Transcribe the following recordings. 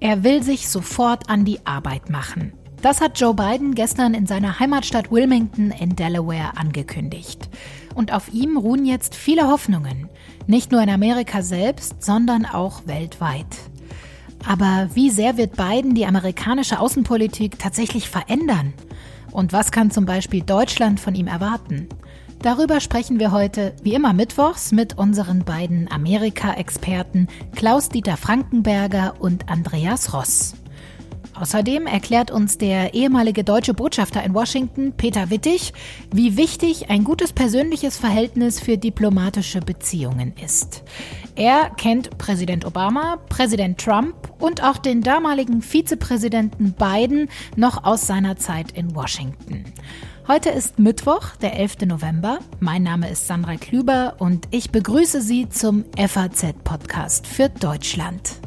Er will sich sofort an die Arbeit machen. Das hat Joe Biden gestern in seiner Heimatstadt Wilmington in Delaware angekündigt. Und auf ihm ruhen jetzt viele Hoffnungen. Nicht nur in Amerika selbst, sondern auch weltweit. Aber wie sehr wird Biden die amerikanische Außenpolitik tatsächlich verändern? Und was kann zum Beispiel Deutschland von ihm erwarten? Darüber sprechen wir heute, wie immer mittwochs, mit unseren beiden Amerika-Experten Klaus-Dieter Frankenberger und Andreas Ross. Außerdem erklärt uns der ehemalige deutsche Botschafter in Washington, Peter Wittig, wie wichtig ein gutes persönliches Verhältnis für diplomatische Beziehungen ist. Er kennt Präsident Obama, Präsident Trump und auch den damaligen Vizepräsidenten Biden noch aus seiner Zeit in Washington. Heute ist Mittwoch, der 11. November. Mein Name ist Sandra Klüber und ich begrüße Sie zum FAZ-Podcast für Deutschland.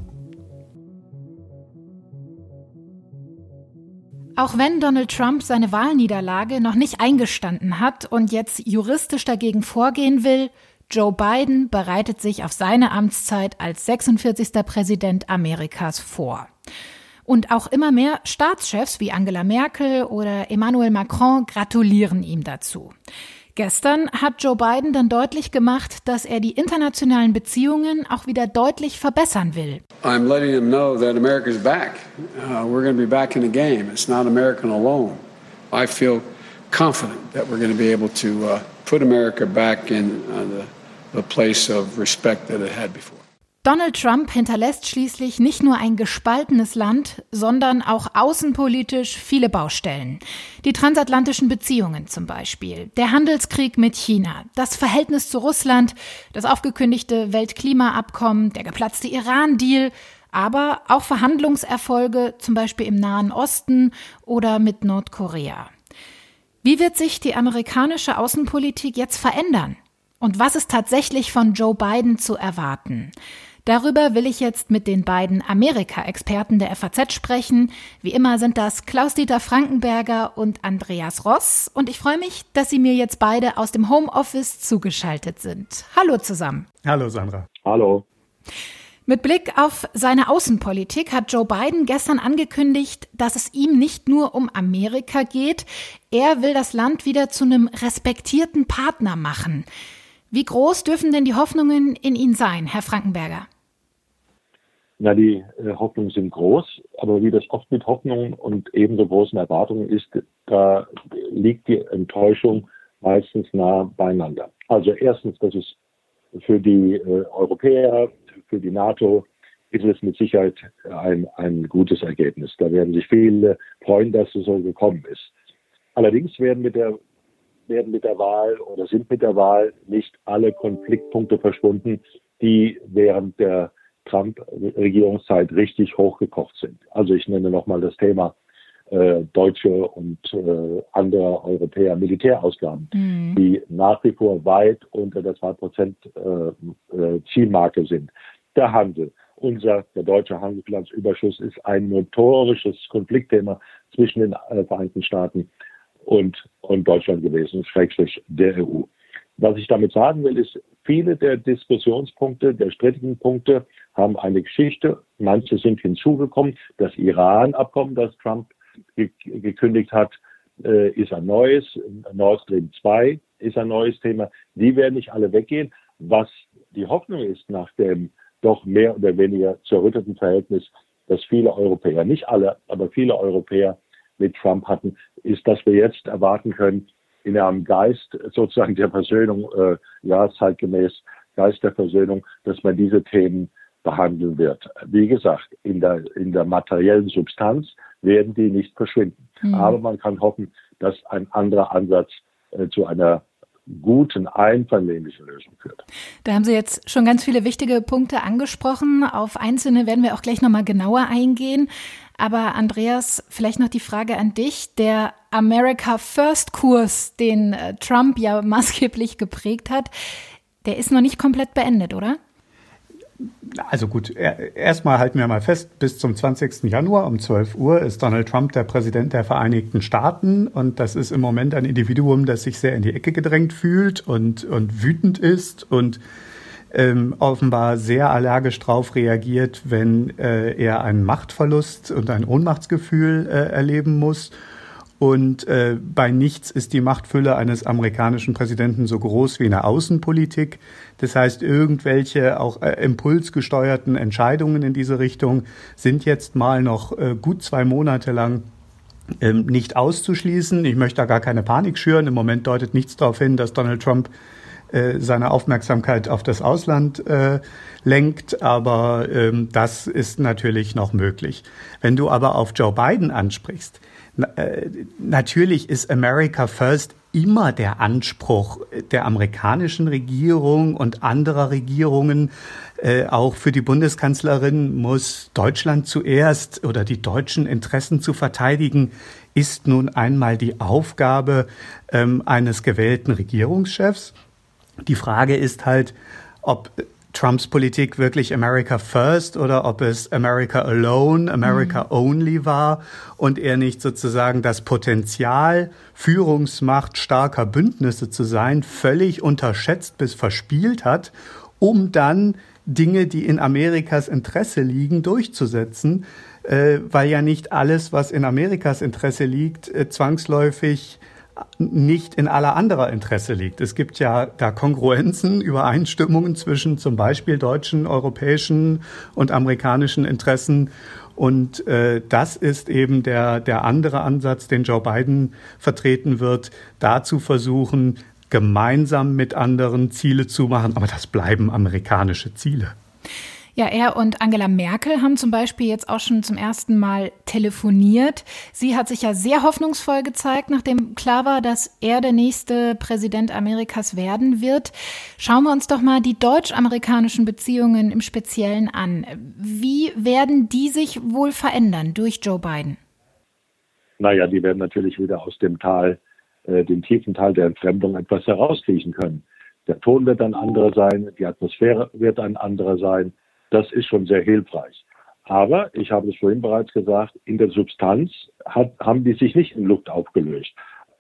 Auch wenn Donald Trump seine Wahlniederlage noch nicht eingestanden hat und jetzt juristisch dagegen vorgehen will, Joe Biden bereitet sich auf seine Amtszeit als 46. Präsident Amerikas vor. Und auch immer mehr Staatschefs wie Angela Merkel oder Emmanuel Macron gratulieren ihm dazu. Gestern hat Joe Biden dann deutlich gemacht, dass er die internationalen Beziehungen auch wieder deutlich verbessern will. I'm letting them know that America's back. Uh, we're going to be back in the game. It's not American alone. I feel confident that we're going to be able to uh, put America back in uh, the, the place of respect that it had before. Donald Trump hinterlässt schließlich nicht nur ein gespaltenes Land, sondern auch außenpolitisch viele Baustellen. Die transatlantischen Beziehungen zum Beispiel, der Handelskrieg mit China, das Verhältnis zu Russland, das aufgekündigte Weltklimaabkommen, der geplatzte Iran-Deal, aber auch Verhandlungserfolge zum Beispiel im Nahen Osten oder mit Nordkorea. Wie wird sich die amerikanische Außenpolitik jetzt verändern? Und was ist tatsächlich von Joe Biden zu erwarten? Darüber will ich jetzt mit den beiden Amerika-Experten der FAZ sprechen. Wie immer sind das Klaus-Dieter Frankenberger und Andreas Ross. Und ich freue mich, dass Sie mir jetzt beide aus dem Homeoffice zugeschaltet sind. Hallo zusammen. Hallo Sandra. Hallo. Mit Blick auf seine Außenpolitik hat Joe Biden gestern angekündigt, dass es ihm nicht nur um Amerika geht, er will das Land wieder zu einem respektierten Partner machen. Wie groß dürfen denn die Hoffnungen in ihn sein, Herr Frankenberger? Na, die äh, Hoffnungen sind groß, aber wie das oft mit Hoffnungen und ebenso großen Erwartungen ist, da liegt die Enttäuschung meistens nah beieinander. Also erstens, das ist für die äh, Europäer, für die NATO, ist es mit Sicherheit ein, ein gutes Ergebnis. Da werden sich viele freuen, dass es so gekommen ist. Allerdings werden mit der werden mit der Wahl oder sind mit der Wahl nicht alle Konfliktpunkte verschwunden, die während der Trump-Regierungszeit richtig hochgekocht sind. Also ich nenne nochmal das Thema äh, deutsche und äh, andere Europäer Militärausgaben, mhm. die nach wie vor weit unter der 2% äh, äh, Zielmarke sind. Der Handel. Unser, der deutsche Handelsbilanzüberschuss ist ein notorisches Konfliktthema zwischen den äh, Vereinigten Staaten und, und Deutschland gewesen, schrägstrich der EU. Was ich damit sagen will, ist, viele der Diskussionspunkte, der strittigen Punkte haben eine Geschichte. Manche sind hinzugekommen. Das Iran-Abkommen, das Trump ge gekündigt hat, äh, ist ein neues. Nord Stream 2 ist ein neues Thema. Die werden nicht alle weggehen. Was die Hoffnung ist nach dem doch mehr oder weniger zerrütteten Verhältnis, dass viele Europäer, nicht alle, aber viele Europäer mit Trump hatten, ist, dass wir jetzt erwarten können, in einem Geist sozusagen der Versöhnung, äh, ja, zeitgemäß Geist der Versöhnung, dass man diese Themen behandeln wird. Wie gesagt, in der, in der materiellen Substanz werden die nicht verschwinden. Mhm. Aber man kann hoffen, dass ein anderer Ansatz äh, zu einer guten, einvernehmlichen Lösung führt. Da haben Sie jetzt schon ganz viele wichtige Punkte angesprochen. Auf einzelne werden wir auch gleich nochmal genauer eingehen. Aber Andreas, vielleicht noch die Frage an dich. Der America First Kurs, den äh, Trump ja maßgeblich geprägt hat, der ist noch nicht komplett beendet, oder? Also gut, erstmal halten wir mal fest, bis zum 20. Januar um 12 Uhr ist Donald Trump der Präsident der Vereinigten Staaten und das ist im Moment ein Individuum, das sich sehr in die Ecke gedrängt fühlt und, und wütend ist und ähm, offenbar sehr allergisch drauf reagiert, wenn äh, er einen Machtverlust und ein Ohnmachtsgefühl äh, erleben muss. Und äh, bei nichts ist die Machtfülle eines amerikanischen Präsidenten so groß wie in der Außenpolitik. Das heißt, irgendwelche auch äh, impulsgesteuerten Entscheidungen in diese Richtung sind jetzt mal noch äh, gut zwei Monate lang ähm, nicht auszuschließen. Ich möchte da gar keine Panik schüren. Im Moment deutet nichts darauf hin, dass Donald Trump äh, seine Aufmerksamkeit auf das Ausland äh, lenkt, aber ähm, das ist natürlich noch möglich. Wenn du aber auf Joe Biden ansprichst, natürlich ist America First immer der Anspruch der amerikanischen Regierung und anderer Regierungen. Äh, auch für die Bundeskanzlerin muss Deutschland zuerst oder die deutschen Interessen zu verteidigen, ist nun einmal die Aufgabe ähm, eines gewählten Regierungschefs. Die Frage ist halt, ob Trumps Politik wirklich America First oder ob es America Alone, America mhm. Only war und er nicht sozusagen das Potenzial, Führungsmacht starker Bündnisse zu sein, völlig unterschätzt bis verspielt hat, um dann Dinge, die in Amerikas Interesse liegen, durchzusetzen, äh, weil ja nicht alles, was in Amerikas Interesse liegt, äh, zwangsläufig nicht in aller anderer Interesse liegt. Es gibt ja da Kongruenzen, Übereinstimmungen zwischen zum Beispiel deutschen, europäischen und amerikanischen Interessen. Und äh, das ist eben der, der andere Ansatz, den Joe Biden vertreten wird, da zu versuchen, gemeinsam mit anderen Ziele zu machen. Aber das bleiben amerikanische Ziele. Ja, er und Angela Merkel haben zum Beispiel jetzt auch schon zum ersten Mal telefoniert. Sie hat sich ja sehr hoffnungsvoll gezeigt, nachdem klar war, dass er der nächste Präsident Amerikas werden wird. Schauen wir uns doch mal die deutsch-amerikanischen Beziehungen im Speziellen an. Wie werden die sich wohl verändern durch Joe Biden? Naja, die werden natürlich wieder aus dem Tal, äh, dem tiefen Tal der Entfremdung etwas herauskriechen können. Der Ton wird ein anderer sein, die Atmosphäre wird ein anderer sein. Das ist schon sehr hilfreich. Aber ich habe es vorhin bereits gesagt, in der Substanz hat, haben die sich nicht in Luft aufgelöst.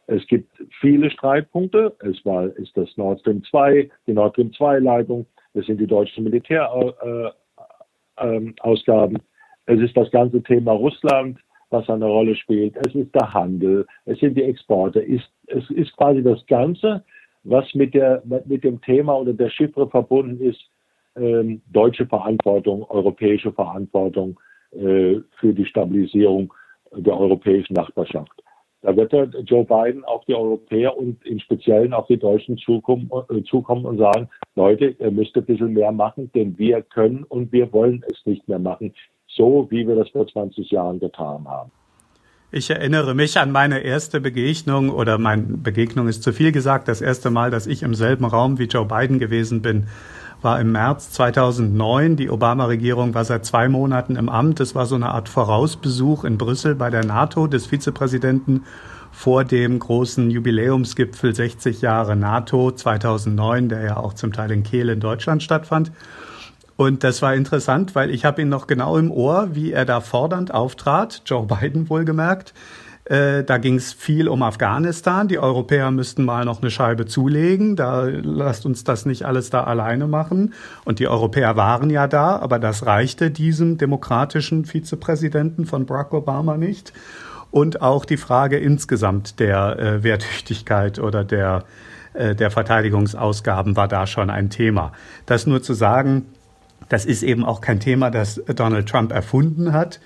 Es gibt viele Streitpunkte. Es war, ist das Nord Stream 2, die Nord Stream 2 Leitung. Es sind die deutschen Militärausgaben. Es ist das ganze Thema Russland, was eine Rolle spielt. Es ist der Handel. Es sind die Exporte. Es ist quasi das Ganze, was mit, der, mit dem Thema oder der Chiffre verbunden ist, ähm, deutsche Verantwortung, europäische Verantwortung äh, für die Stabilisierung der europäischen Nachbarschaft. Da wird der Joe Biden auf die Europäer und im Speziellen auf die Deutschen zukommen, äh, zukommen und sagen, Leute, ihr müsst ein bisschen mehr machen, denn wir können und wir wollen es nicht mehr machen, so wie wir das vor 20 Jahren getan haben. Ich erinnere mich an meine erste Begegnung oder meine Begegnung ist zu viel gesagt, das erste Mal, dass ich im selben Raum wie Joe Biden gewesen bin war im März 2009. Die Obama-Regierung war seit zwei Monaten im Amt. Es war so eine Art Vorausbesuch in Brüssel bei der NATO des Vizepräsidenten vor dem großen Jubiläumsgipfel 60 Jahre NATO 2009, der ja auch zum Teil in Kehl in Deutschland stattfand. Und das war interessant, weil ich habe ihn noch genau im Ohr, wie er da fordernd auftrat, Joe Biden wohlgemerkt, äh, da ging es viel um Afghanistan. Die Europäer müssten mal noch eine Scheibe zulegen. Da lasst uns das nicht alles da alleine machen. Und die Europäer waren ja da, aber das reichte diesem demokratischen Vizepräsidenten von Barack Obama nicht. Und auch die Frage insgesamt der äh, Wehrtüchtigkeit oder der, äh, der Verteidigungsausgaben war da schon ein Thema. Das nur zu sagen, das ist eben auch kein Thema, das Donald Trump erfunden hat,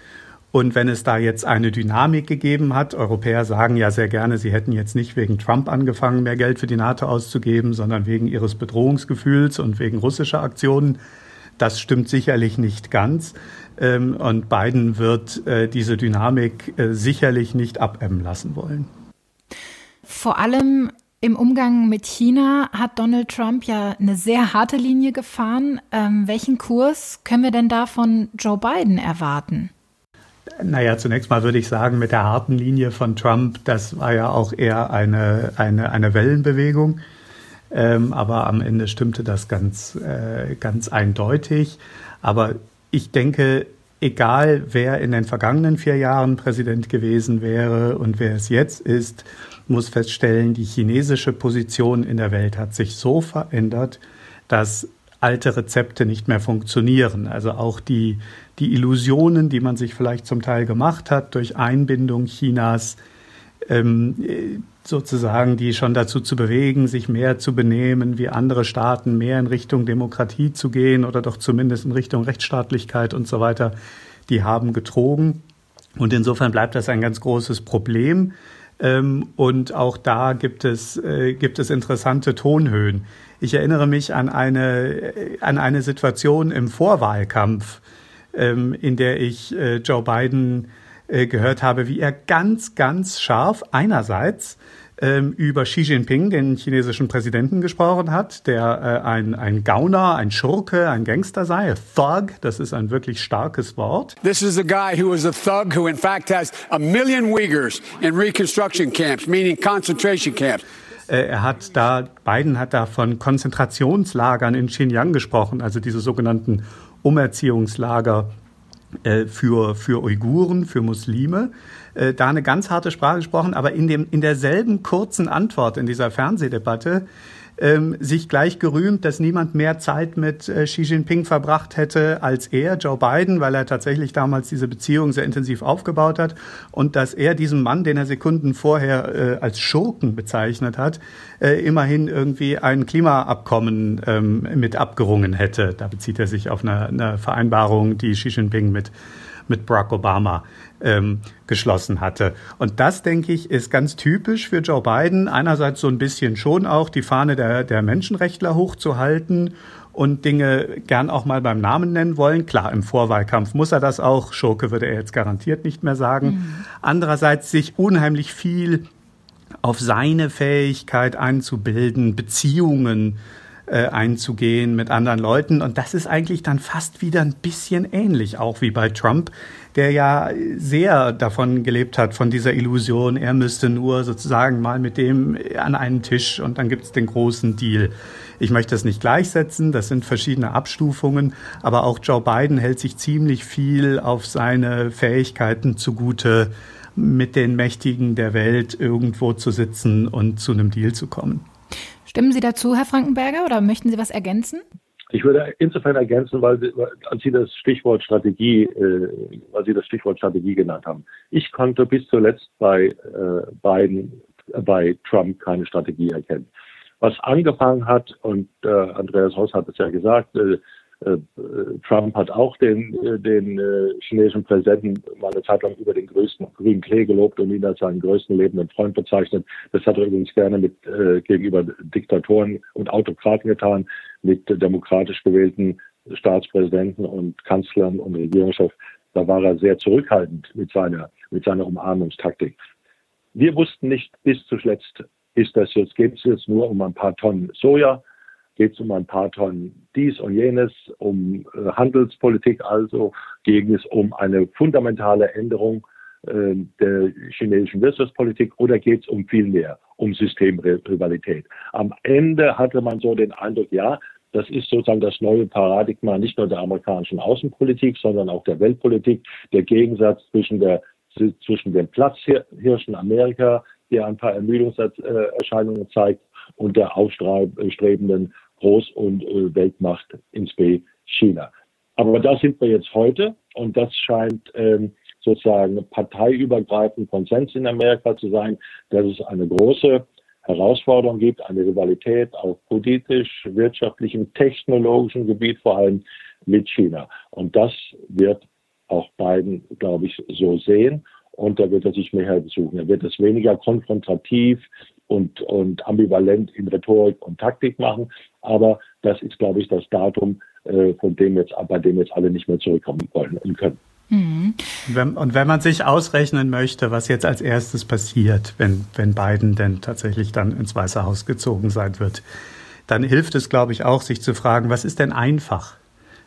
und wenn es da jetzt eine Dynamik gegeben hat, Europäer sagen ja sehr gerne, sie hätten jetzt nicht wegen Trump angefangen, mehr Geld für die NATO auszugeben, sondern wegen ihres Bedrohungsgefühls und wegen russischer Aktionen. Das stimmt sicherlich nicht ganz. Ähm, und Biden wird äh, diese Dynamik äh, sicherlich nicht abebben lassen wollen. Vor allem im Umgang mit China hat Donald Trump ja eine sehr harte Linie gefahren. Ähm, welchen Kurs können wir denn da von Joe Biden erwarten? Naja, zunächst mal würde ich sagen, mit der harten Linie von Trump, das war ja auch eher eine, eine, eine Wellenbewegung. Ähm, aber am Ende stimmte das ganz, äh, ganz eindeutig. Aber ich denke, egal wer in den vergangenen vier Jahren Präsident gewesen wäre und wer es jetzt ist, muss feststellen, die chinesische Position in der Welt hat sich so verändert, dass alte Rezepte nicht mehr funktionieren. Also auch die, die Illusionen, die man sich vielleicht zum Teil gemacht hat durch Einbindung Chinas, ähm, sozusagen die schon dazu zu bewegen, sich mehr zu benehmen wie andere Staaten, mehr in Richtung Demokratie zu gehen oder doch zumindest in Richtung Rechtsstaatlichkeit und so weiter, die haben getrogen. Und insofern bleibt das ein ganz großes Problem. Ähm, und auch da gibt es, äh, gibt es interessante Tonhöhen. Ich erinnere mich an eine, äh, an eine Situation im Vorwahlkampf, ähm, in der ich äh, Joe Biden gehört habe, wie er ganz, ganz scharf einerseits ähm, über Xi Jinping, den chinesischen Präsidenten, gesprochen hat, der äh, ein, ein Gauner, ein Schurke, ein Gangster sei, a thug, das ist ein wirklich starkes Wort. This is a guy who is a thug who in fact has a million Uyghurs in reconstruction camps, meaning concentration camps. Äh, er hat da, Biden hat da von Konzentrationslagern in Xinjiang gesprochen, also diese sogenannten Umerziehungslager für, für Uiguren, für Muslime äh, da eine ganz harte Sprache gesprochen, aber in, dem, in derselben kurzen Antwort in dieser Fernsehdebatte ähm, sich gleich gerühmt, dass niemand mehr Zeit mit äh, Xi Jinping verbracht hätte als er, Joe Biden, weil er tatsächlich damals diese Beziehung sehr intensiv aufgebaut hat und dass er diesem Mann, den er Sekunden vorher äh, als Schurken bezeichnet hat, äh, immerhin irgendwie ein Klimaabkommen ähm, mit abgerungen hätte. Da bezieht er sich auf eine, eine Vereinbarung, die Xi Jinping mit mit Barack Obama ähm, geschlossen hatte. Und das, denke ich, ist ganz typisch für Joe Biden. Einerseits so ein bisschen schon auch die Fahne der, der Menschenrechtler hochzuhalten und Dinge gern auch mal beim Namen nennen wollen. Klar, im Vorwahlkampf muss er das auch. Schurke würde er jetzt garantiert nicht mehr sagen. Mhm. Andererseits sich unheimlich viel auf seine Fähigkeit einzubilden, Beziehungen äh, einzugehen mit anderen Leuten. Und das ist eigentlich dann fast wieder ein bisschen ähnlich, auch wie bei Trump, der ja sehr davon gelebt hat, von dieser Illusion, er müsste nur sozusagen mal mit dem an einen Tisch und dann gibt's den großen Deal. Ich möchte das nicht gleichsetzen, das sind verschiedene Abstufungen, aber auch Joe Biden hält sich ziemlich viel auf seine Fähigkeiten zugute, mit den Mächtigen der Welt irgendwo zu sitzen und zu einem Deal zu kommen. Stimmen Sie dazu, Herr Frankenberger, oder möchten Sie was ergänzen? Ich würde insofern ergänzen, weil, als Sie das Stichwort Strategie, äh, weil Sie das Stichwort Strategie genannt haben. Ich konnte bis zuletzt bei äh, Biden, äh, bei Trump keine Strategie erkennen. Was angefangen hat, und äh, Andreas Hoss hat es ja gesagt, äh, Trump hat auch den, äh, den äh, chinesischen Präsidenten mal eine Zeit lang über den größten grünen Klee gelobt und ihn als seinen größten lebenden Freund bezeichnet. Das hat er übrigens gerne mit äh, gegenüber Diktatoren und Autokraten getan, mit demokratisch gewählten Staatspräsidenten und Kanzlern und Regierungschefs. Da war er sehr zurückhaltend mit seiner, mit seiner Umarmungstaktik. Wir wussten nicht bis zuletzt, ist das jetzt, geht es jetzt nur um ein paar Tonnen Soja geht es um ein paar Tonnen dies und jenes, um äh, Handelspolitik also, ging es um eine fundamentale Änderung äh, der chinesischen Wirtschaftspolitik oder geht es um viel mehr, um Systemrivalität. Am Ende hatte man so den Eindruck, ja, das ist sozusagen das neue Paradigma nicht nur der amerikanischen Außenpolitik, sondern auch der Weltpolitik, der Gegensatz zwischen der zwischen dem Platzhirschen Amerika, der ein paar Ermüdungserscheinungen zeigt, und der aufstrebenden Groß- und äh, Weltmacht ins B China. Aber da sind wir jetzt heute und das scheint ähm, sozusagen parteiübergreifend Konsens in Amerika zu sein, dass es eine große Herausforderung gibt, eine Rivalität auf politisch, wirtschaftlichem, technologischen Gebiet vor allem mit China. Und das wird auch Biden, glaube ich, so sehen. Und da wird er sich mehr suchen. Er wird es weniger konfrontativ und, und ambivalent in Rhetorik und Taktik machen. Aber das ist, glaube ich, das Datum, äh, von dem jetzt, bei dem jetzt alle nicht mehr zurückkommen wollen und können. Mhm. Und wenn man sich ausrechnen möchte, was jetzt als erstes passiert, wenn, wenn Biden denn tatsächlich dann ins Weiße Haus gezogen sein wird, dann hilft es, glaube ich, auch, sich zu fragen, was ist denn einfach?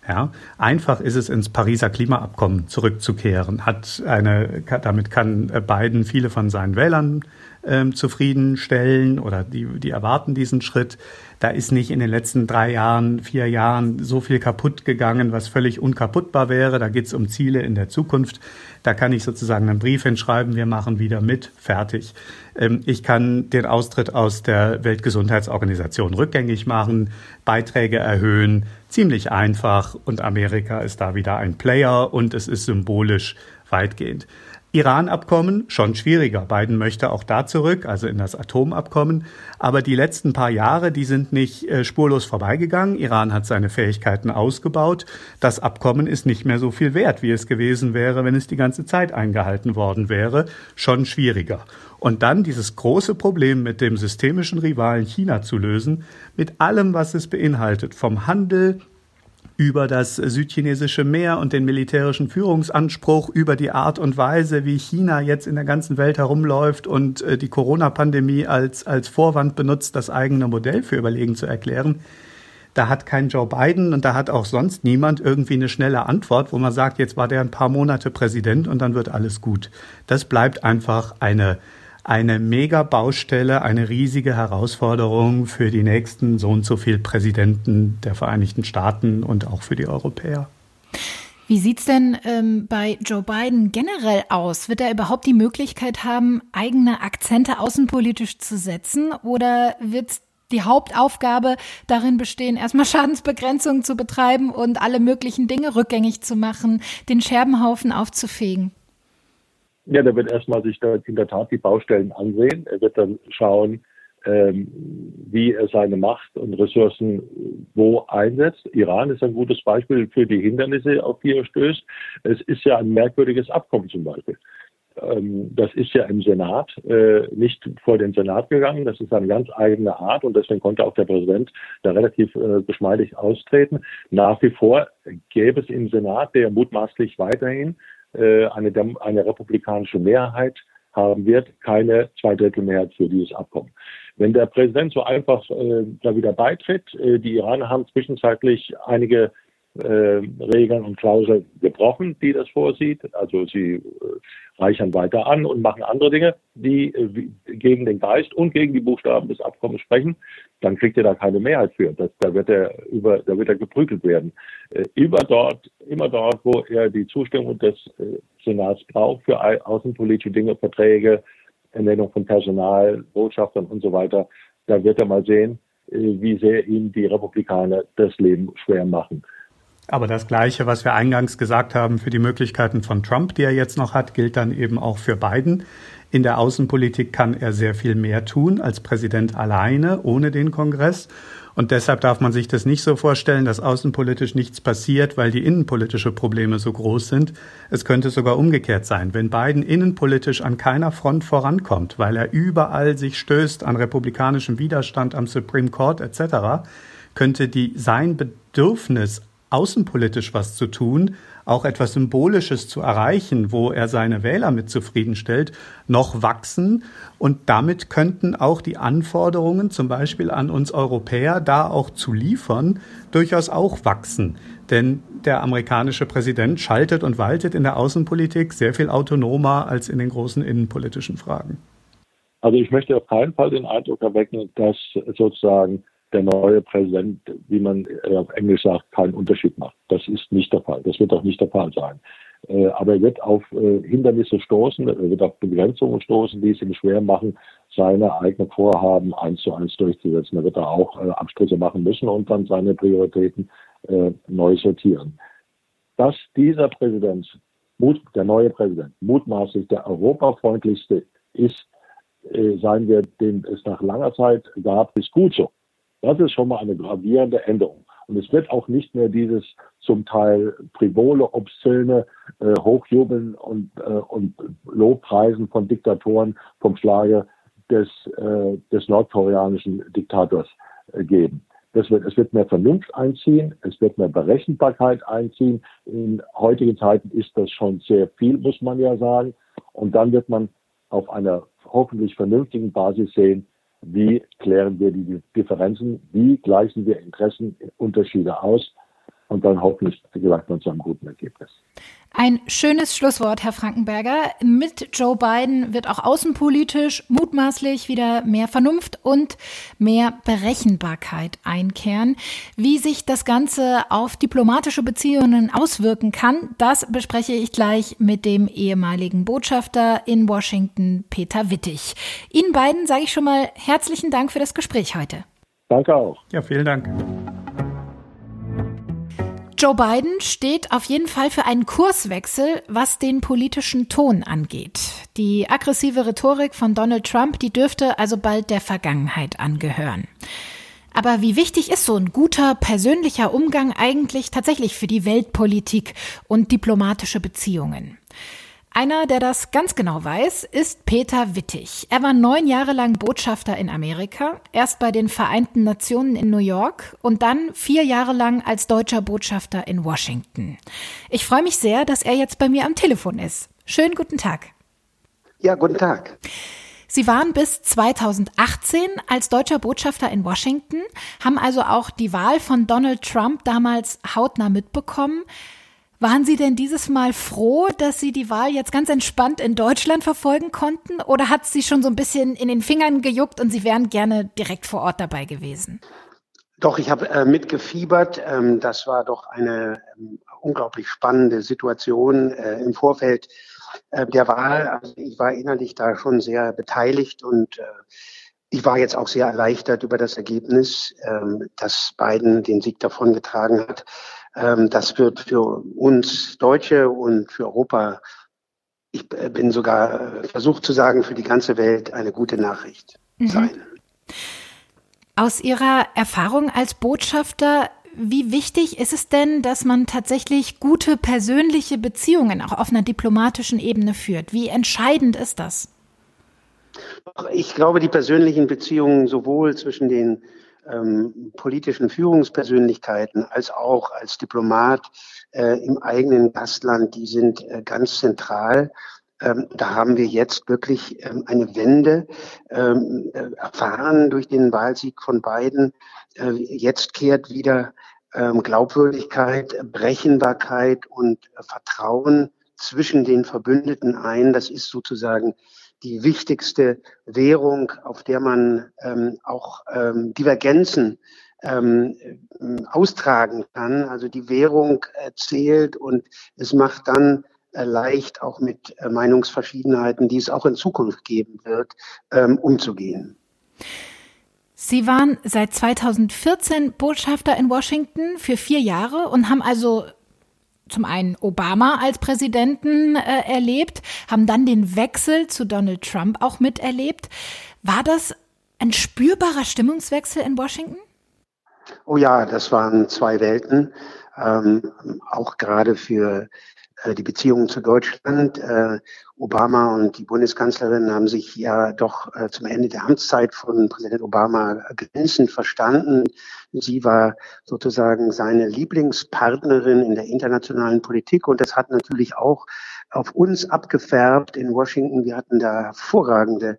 Ja, einfach ist es, ins Pariser Klimaabkommen zurückzukehren. Hat eine, damit kann Biden viele von seinen Wählern ähm, zufriedenstellen oder die, die erwarten diesen Schritt. Da ist nicht in den letzten drei Jahren, vier Jahren so viel kaputt gegangen, was völlig unkaputtbar wäre. Da geht es um Ziele in der Zukunft. Da kann ich sozusagen einen Brief hinschreiben, wir machen wieder mit, fertig. Ähm, ich kann den Austritt aus der Weltgesundheitsorganisation rückgängig machen, Beiträge erhöhen, ziemlich einfach und Amerika ist da wieder ein Player und es ist symbolisch weitgehend. Iran-Abkommen schon schwieriger. Biden möchte auch da zurück, also in das Atomabkommen. Aber die letzten paar Jahre, die sind nicht äh, spurlos vorbeigegangen. Iran hat seine Fähigkeiten ausgebaut. Das Abkommen ist nicht mehr so viel wert, wie es gewesen wäre, wenn es die ganze Zeit eingehalten worden wäre. Schon schwieriger. Und dann dieses große Problem mit dem systemischen Rivalen China zu lösen, mit allem, was es beinhaltet, vom Handel über das südchinesische Meer und den militärischen Führungsanspruch, über die Art und Weise, wie China jetzt in der ganzen Welt herumläuft und äh, die Corona-Pandemie als, als Vorwand benutzt, das eigene Modell für überlegen zu erklären. Da hat kein Joe Biden und da hat auch sonst niemand irgendwie eine schnelle Antwort, wo man sagt, jetzt war der ein paar Monate Präsident und dann wird alles gut. Das bleibt einfach eine eine Mega-Baustelle, eine riesige Herausforderung für die nächsten so und so viel Präsidenten der Vereinigten Staaten und auch für die Europäer. Wie sieht's denn ähm, bei Joe Biden generell aus? Wird er überhaupt die Möglichkeit haben, eigene Akzente außenpolitisch zu setzen? Oder wird die Hauptaufgabe darin bestehen, erstmal Schadensbegrenzung zu betreiben und alle möglichen Dinge rückgängig zu machen, den Scherbenhaufen aufzufegen? Ja, der wird erstmal sich da in der Tat die Baustellen ansehen. Er wird dann schauen, ähm, wie er seine Macht und Ressourcen wo einsetzt. Iran ist ein gutes Beispiel für die Hindernisse, auf die er stößt. Es ist ja ein merkwürdiges Abkommen zum Beispiel. Ähm, das ist ja im Senat äh, nicht vor den Senat gegangen. Das ist eine ganz eigene Art und deswegen konnte auch der Präsident da relativ äh, geschmeidig austreten. Nach wie vor gäbe es im Senat, der mutmaßlich weiterhin eine, eine republikanische Mehrheit haben wird, keine Zweidrittelmehrheit für dieses Abkommen. Wenn der Präsident so einfach äh, da wieder beitritt, äh, die Iraner haben zwischenzeitlich einige äh, Regeln und Klauseln gebrochen, die das vorsieht. Also sie äh, reichern weiter an und machen andere Dinge, die äh, gegen den Geist und gegen die Buchstaben des Abkommens sprechen. Dann kriegt er da keine Mehrheit für. Das, da wird er über, da wird er geprügelt werden. Äh, über dort, immer dort, wo er die Zustimmung des äh, Senats braucht für außenpolitische Dinge, Verträge, Ernennung von Personal, Botschaftern und so weiter, da wird er mal sehen, äh, wie sehr ihm die Republikaner das Leben schwer machen. Aber das Gleiche, was wir eingangs gesagt haben für die Möglichkeiten von Trump, die er jetzt noch hat, gilt dann eben auch für Biden. In der Außenpolitik kann er sehr viel mehr tun als Präsident alleine, ohne den Kongress. Und deshalb darf man sich das nicht so vorstellen, dass außenpolitisch nichts passiert, weil die innenpolitische Probleme so groß sind. Es könnte sogar umgekehrt sein. Wenn Biden innenpolitisch an keiner Front vorankommt, weil er überall sich stößt an republikanischem Widerstand am Supreme Court etc., könnte die, sein Bedürfnis außenpolitisch was zu tun, auch etwas Symbolisches zu erreichen, wo er seine Wähler mit zufriedenstellt, noch wachsen. Und damit könnten auch die Anforderungen, zum Beispiel an uns Europäer, da auch zu liefern, durchaus auch wachsen. Denn der amerikanische Präsident schaltet und waltet in der Außenpolitik sehr viel autonomer als in den großen innenpolitischen Fragen. Also ich möchte auf keinen Fall den Eindruck erwecken, dass sozusagen der neue Präsident, wie man äh, auf Englisch sagt, keinen Unterschied macht. Das ist nicht der Fall. Das wird auch nicht der Fall sein. Äh, aber er wird auf äh, Hindernisse stoßen, er wird auf Begrenzungen stoßen, die es ihm schwer machen, seine eigenen Vorhaben eins zu eins durchzusetzen. Er wird da auch Abstriche machen müssen und dann seine Prioritäten neu sortieren. Dass dieser Präsident, der neue Präsident, mutmaßlich der europafreundlichste ist, seien wir, den es nach langer Zeit gab, ist gut so. Das ist schon mal eine gravierende Änderung. Und es wird auch nicht mehr dieses zum Teil frivole, obszöne äh, Hochjubeln und, äh, und Lobpreisen von Diktatoren vom Schlage des, äh, des nordkoreanischen Diktators äh, geben. Das wird, es wird mehr Vernunft einziehen, es wird mehr Berechenbarkeit einziehen. In heutigen Zeiten ist das schon sehr viel, muss man ja sagen. Und dann wird man auf einer hoffentlich vernünftigen Basis sehen, wie klären wir die Differenzen, wie gleichen wir Interessenunterschiede aus und dann hoffentlich gelangt man zu einem guten Ergebnis. Ein schönes Schlusswort, Herr Frankenberger. Mit Joe Biden wird auch außenpolitisch mutmaßlich wieder mehr Vernunft und mehr Berechenbarkeit einkehren. Wie sich das Ganze auf diplomatische Beziehungen auswirken kann, das bespreche ich gleich mit dem ehemaligen Botschafter in Washington, Peter Wittig. Ihnen beiden sage ich schon mal herzlichen Dank für das Gespräch heute. Danke auch. Ja, vielen Dank. Joe Biden steht auf jeden Fall für einen Kurswechsel, was den politischen Ton angeht. Die aggressive Rhetorik von Donald Trump, die dürfte also bald der Vergangenheit angehören. Aber wie wichtig ist so ein guter persönlicher Umgang eigentlich tatsächlich für die Weltpolitik und diplomatische Beziehungen? Einer, der das ganz genau weiß, ist Peter Wittig. Er war neun Jahre lang Botschafter in Amerika, erst bei den Vereinten Nationen in New York und dann vier Jahre lang als deutscher Botschafter in Washington. Ich freue mich sehr, dass er jetzt bei mir am Telefon ist. Schönen guten Tag. Ja, guten Tag. Sie waren bis 2018 als deutscher Botschafter in Washington, haben also auch die Wahl von Donald Trump damals hautnah mitbekommen. Waren Sie denn dieses Mal froh, dass Sie die Wahl jetzt ganz entspannt in Deutschland verfolgen konnten? Oder hat Sie schon so ein bisschen in den Fingern gejuckt und Sie wären gerne direkt vor Ort dabei gewesen? Doch, ich habe äh, mitgefiebert. Ähm, das war doch eine ähm, unglaublich spannende Situation äh, im Vorfeld äh, der Wahl. Also ich war innerlich da schon sehr beteiligt und äh, ich war jetzt auch sehr erleichtert über das Ergebnis, ähm, dass Biden den Sieg davongetragen hat. Ähm, das wird für uns Deutsche und für Europa, ich bin sogar versucht zu sagen, für die ganze Welt eine gute Nachricht mhm. sein. Aus Ihrer Erfahrung als Botschafter, wie wichtig ist es denn, dass man tatsächlich gute persönliche Beziehungen auch auf einer diplomatischen Ebene führt? Wie entscheidend ist das? Ich glaube, die persönlichen Beziehungen sowohl zwischen den ähm, politischen Führungspersönlichkeiten als auch als Diplomat äh, im eigenen Gastland, die sind äh, ganz zentral. Ähm, da haben wir jetzt wirklich ähm, eine Wende ähm, äh, erfahren durch den Wahlsieg von Biden. Äh, jetzt kehrt wieder ähm, Glaubwürdigkeit, Brechenbarkeit und äh, Vertrauen zwischen den Verbündeten ein. Das ist sozusagen die wichtigste Währung, auf der man ähm, auch ähm, Divergenzen ähm, austragen kann. Also die Währung äh, zählt und es macht dann äh, leicht, auch mit äh, Meinungsverschiedenheiten, die es auch in Zukunft geben wird, ähm, umzugehen. Sie waren seit 2014 Botschafter in Washington für vier Jahre und haben also zum einen Obama als Präsidenten äh, erlebt, haben dann den Wechsel zu Donald Trump auch miterlebt. War das ein spürbarer Stimmungswechsel in Washington? Oh ja, das waren zwei Welten. Ähm, auch gerade für äh, die Beziehungen zu Deutschland. Äh, Obama und die Bundeskanzlerin haben sich ja doch äh, zum Ende der Amtszeit von Präsident Obama glänzend verstanden. Sie war sozusagen seine Lieblingspartnerin in der internationalen Politik und das hat natürlich auch auf uns abgefärbt in Washington. Wir hatten da hervorragende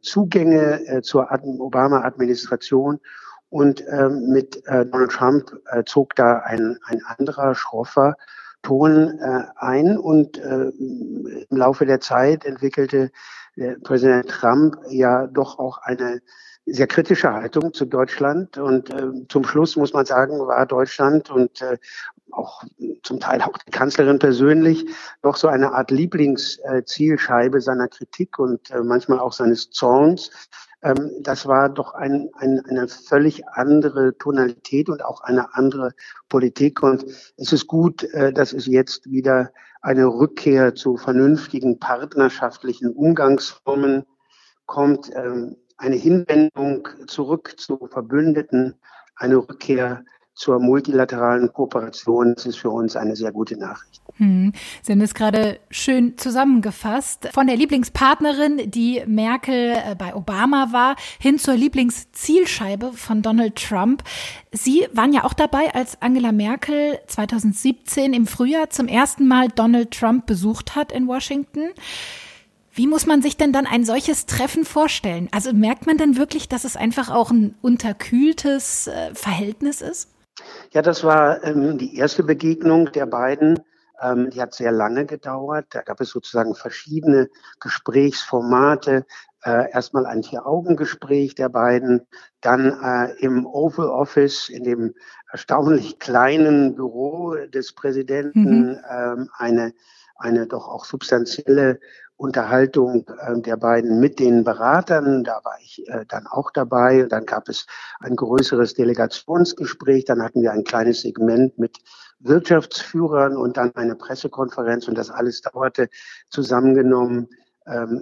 Zugänge zur Obama-Administration. Und ähm, mit Donald Trump zog da ein, ein anderer, schroffer Ton äh, ein und äh, im Laufe der Zeit entwickelte äh, Präsident Trump ja doch auch eine sehr kritische Haltung zu Deutschland und äh, zum Schluss muss man sagen, war Deutschland und äh, auch zum Teil auch die Kanzlerin persönlich doch so eine Art Lieblingszielscheibe seiner Kritik und äh, manchmal auch seines Zorns. Ähm, das war doch ein, ein, eine völlig andere Tonalität und auch eine andere Politik. Und es ist gut, äh, dass es jetzt wieder eine Rückkehr zu vernünftigen partnerschaftlichen Umgangsformen kommt, ähm, eine Hinwendung zurück zu Verbündeten, eine Rückkehr zur multilateralen Kooperation. Das ist für uns eine sehr gute Nachricht. Hm. Sie haben es gerade schön zusammengefasst. Von der Lieblingspartnerin, die Merkel äh, bei Obama war, hin zur Lieblingszielscheibe von Donald Trump. Sie waren ja auch dabei, als Angela Merkel 2017 im Frühjahr zum ersten Mal Donald Trump besucht hat in Washington. Wie muss man sich denn dann ein solches Treffen vorstellen? Also merkt man dann wirklich, dass es einfach auch ein unterkühltes äh, Verhältnis ist? Ja, das war ähm, die erste Begegnung der beiden. Ähm, die hat sehr lange gedauert. Da gab es sozusagen verschiedene Gesprächsformate. Äh, erstmal ein Vier-Augen-Gespräch der beiden, dann äh, im Oval Office, in dem erstaunlich kleinen Büro des Präsidenten, mhm. ähm, eine, eine doch auch substanzielle Unterhaltung äh, der beiden mit den Beratern. Da war ich äh, dann auch dabei. Dann gab es ein größeres Delegationsgespräch. Dann hatten wir ein kleines Segment mit Wirtschaftsführern und dann eine Pressekonferenz. Und das alles dauerte zusammengenommen ähm,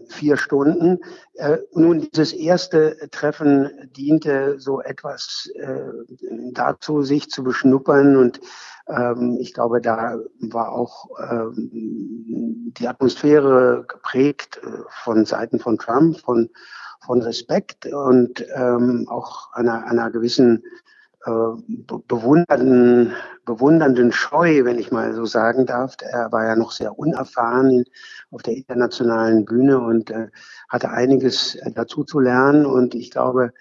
vier Stunden. Äh, nun, dieses erste Treffen diente so etwas äh, dazu, sich zu beschnuppern und ähm, ich glaube, da war auch ähm, die Atmosphäre geprägt äh, von Seiten von Trump, von, von Respekt und ähm, auch einer, einer gewissen bewundernden, bewundernden Scheu, wenn ich mal so sagen darf. Er war ja noch sehr unerfahren auf der internationalen Bühne und äh, hatte einiges äh, dazu zu lernen. Und ich glaube,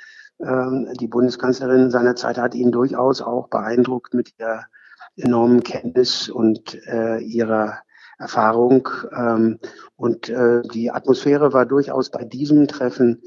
ähm, die Bundeskanzlerin seiner Zeit hat ihn durchaus auch beeindruckt mit der enormen Kenntnis und äh, ihrer Erfahrung. Ähm, und äh, die Atmosphäre war durchaus bei diesem Treffen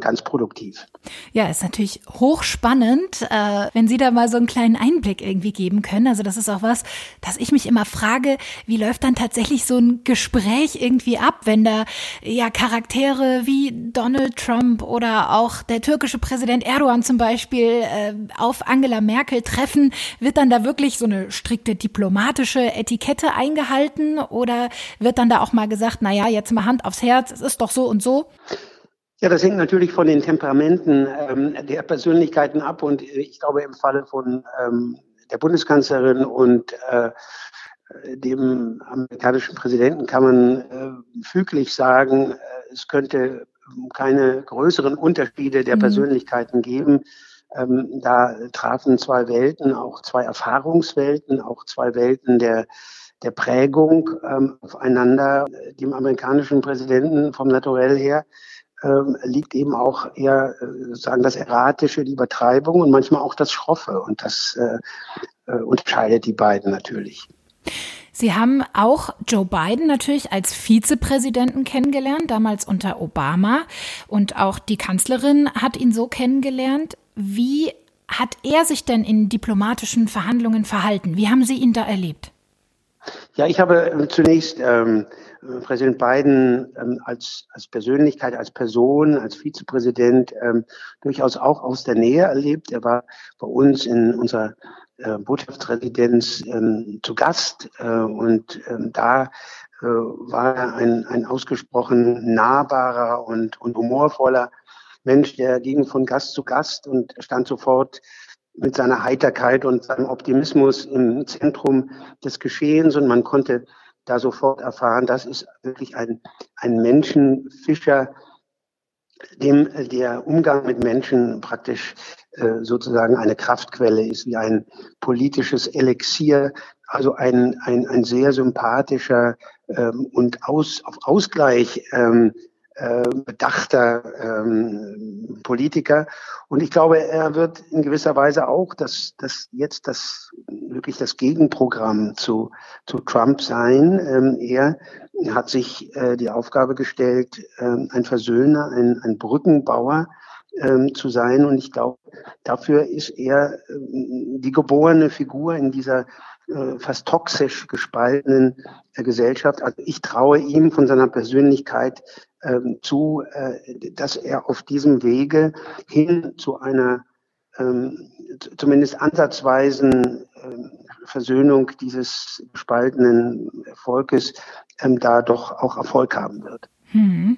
ganz produktiv. Ja, ist natürlich hochspannend, äh, wenn Sie da mal so einen kleinen Einblick irgendwie geben können. Also das ist auch was, dass ich mich immer frage, wie läuft dann tatsächlich so ein Gespräch irgendwie ab, wenn da ja Charaktere wie Donald Trump oder auch der türkische Präsident Erdogan zum Beispiel äh, auf Angela Merkel treffen, wird dann da wirklich so eine strikte diplomatische Etikette eingehalten oder wird dann da auch mal gesagt, na ja, jetzt mal Hand aufs Herz, es ist doch so und so? Ja, das hängt natürlich von den Temperamenten ähm, der Persönlichkeiten ab. Und ich glaube, im Falle von ähm, der Bundeskanzlerin und äh, dem amerikanischen Präsidenten kann man äh, füglich sagen, äh, es könnte keine größeren Unterschiede der mhm. Persönlichkeiten geben. Ähm, da trafen zwei Welten, auch zwei Erfahrungswelten, auch zwei Welten der, der Prägung ähm, aufeinander. Dem amerikanischen Präsidenten vom Naturell her ähm, liegt eben auch eher äh, sagen das Erratische, die Übertreibung und manchmal auch das Schroffe. Und das äh, äh, unterscheidet die beiden natürlich. Sie haben auch Joe Biden natürlich als Vizepräsidenten kennengelernt, damals unter Obama. Und auch die Kanzlerin hat ihn so kennengelernt. Wie hat er sich denn in diplomatischen Verhandlungen verhalten? Wie haben Sie ihn da erlebt? Ja, ich habe äh, zunächst ähm, Präsident Biden ähm, als, als Persönlichkeit, als Person, als Vizepräsident ähm, durchaus auch aus der Nähe erlebt. Er war bei uns in unserer äh, Botschaftsresidenz ähm, zu Gast äh, und ähm, da äh, war er ein, ein ausgesprochen nahbarer und, und humorvoller Mensch, der ging von Gast zu Gast und stand sofort mit seiner Heiterkeit und seinem Optimismus im Zentrum des Geschehens und man konnte da sofort erfahren, das ist wirklich ein, ein Menschenfischer, dem der Umgang mit Menschen praktisch äh, sozusagen eine Kraftquelle ist, wie ein politisches Elixier, also ein, ein, ein sehr sympathischer ähm, und aus, auf Ausgleich ähm, äh, bedachter ähm, Politiker. Und ich glaube, er wird in gewisser Weise auch das, das jetzt das wirklich das Gegenprogramm zu, zu Trump sein. Ähm, er hat sich äh, die Aufgabe gestellt, ähm, ein Versöhner, ein, ein Brückenbauer ähm, zu sein. Und ich glaube, dafür ist er ähm, die geborene Figur in dieser äh, fast toxisch gespaltenen äh, Gesellschaft. Also ich traue ihm von seiner Persönlichkeit ähm, zu, äh, dass er auf diesem Wege hin zu einer ähm, zumindest ansatzweisen ähm, Versöhnung dieses gespaltenen Volkes ähm, da doch auch Erfolg haben wird. Hm.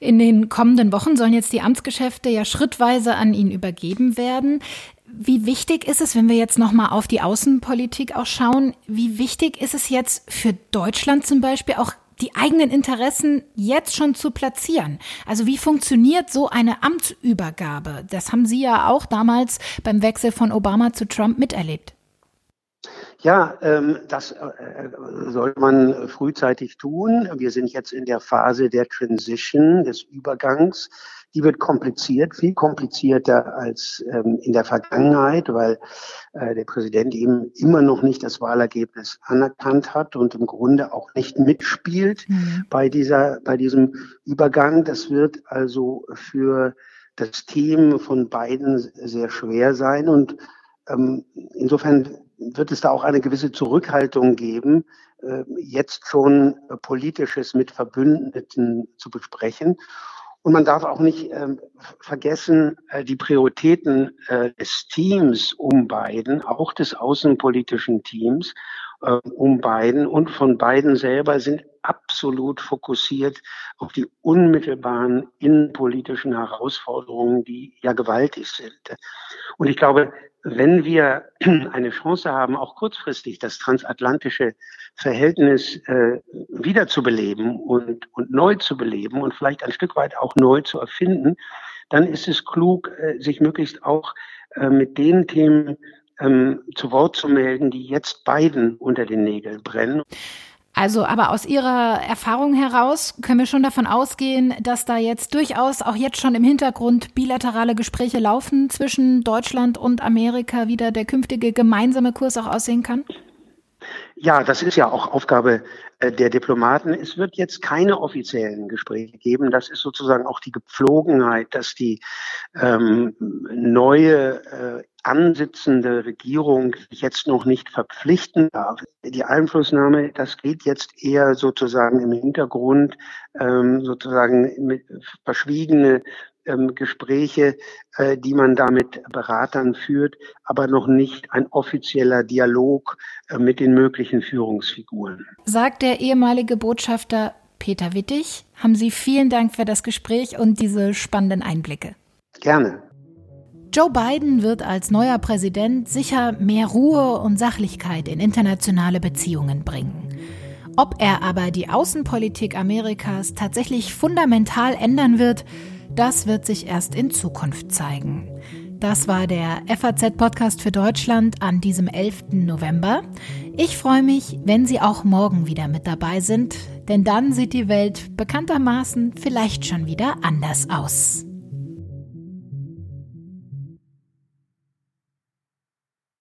In den kommenden Wochen sollen jetzt die Amtsgeschäfte ja schrittweise an ihn übergeben werden. Wie wichtig ist es, wenn wir jetzt noch mal auf die Außenpolitik auch schauen, wie wichtig ist es jetzt für Deutschland zum Beispiel auch die eigenen Interessen jetzt schon zu platzieren. Also wie funktioniert so eine Amtsübergabe? Das haben Sie ja auch damals beim Wechsel von Obama zu Trump miterlebt. Ja, ähm, das äh, soll man frühzeitig tun. Wir sind jetzt in der Phase der Transition, des Übergangs. Die wird kompliziert, viel komplizierter als ähm, in der Vergangenheit, weil äh, der Präsident eben immer noch nicht das Wahlergebnis anerkannt hat und im Grunde auch nicht mitspielt mhm. bei dieser, bei diesem Übergang. Das wird also für das Team von beiden sehr schwer sein und ähm, insofern wird es da auch eine gewisse Zurückhaltung geben, äh, jetzt schon Politisches mit Verbündeten zu besprechen. Und man darf auch nicht äh, vergessen, äh, die Prioritäten äh, des Teams um Biden, auch des außenpolitischen Teams äh, um Biden und von Biden selber sind absolut fokussiert auf die unmittelbaren innenpolitischen Herausforderungen, die ja gewaltig sind. Und ich glaube, wenn wir eine Chance haben, auch kurzfristig das transatlantische Verhältnis äh, wiederzubeleben und, und neu zu beleben und vielleicht ein Stück weit auch neu zu erfinden, dann ist es klug, äh, sich möglichst auch äh, mit den Themen ähm, zu Wort zu melden, die jetzt beiden unter den Nägeln brennen. Also, aber aus Ihrer Erfahrung heraus können wir schon davon ausgehen, dass da jetzt durchaus auch jetzt schon im Hintergrund bilaterale Gespräche laufen zwischen Deutschland und Amerika, wie da der künftige gemeinsame Kurs auch aussehen kann? Ja, das ist ja auch Aufgabe äh, der Diplomaten. Es wird jetzt keine offiziellen Gespräche geben. Das ist sozusagen auch die Gepflogenheit, dass die ähm, neue äh, ansitzende Regierung jetzt noch nicht verpflichten darf. Die Einflussnahme, das geht jetzt eher sozusagen im Hintergrund, ähm, sozusagen mit verschwiegene ähm, Gespräche, äh, die man da mit Beratern führt, aber noch nicht ein offizieller Dialog äh, mit den möglichen Führungsfiguren. Sagt der ehemalige Botschafter Peter Wittig, haben Sie vielen Dank für das Gespräch und diese spannenden Einblicke. Gerne. Joe Biden wird als neuer Präsident sicher mehr Ruhe und Sachlichkeit in internationale Beziehungen bringen. Ob er aber die Außenpolitik Amerikas tatsächlich fundamental ändern wird, das wird sich erst in Zukunft zeigen. Das war der FAZ-Podcast für Deutschland an diesem 11. November. Ich freue mich, wenn Sie auch morgen wieder mit dabei sind, denn dann sieht die Welt bekanntermaßen vielleicht schon wieder anders aus.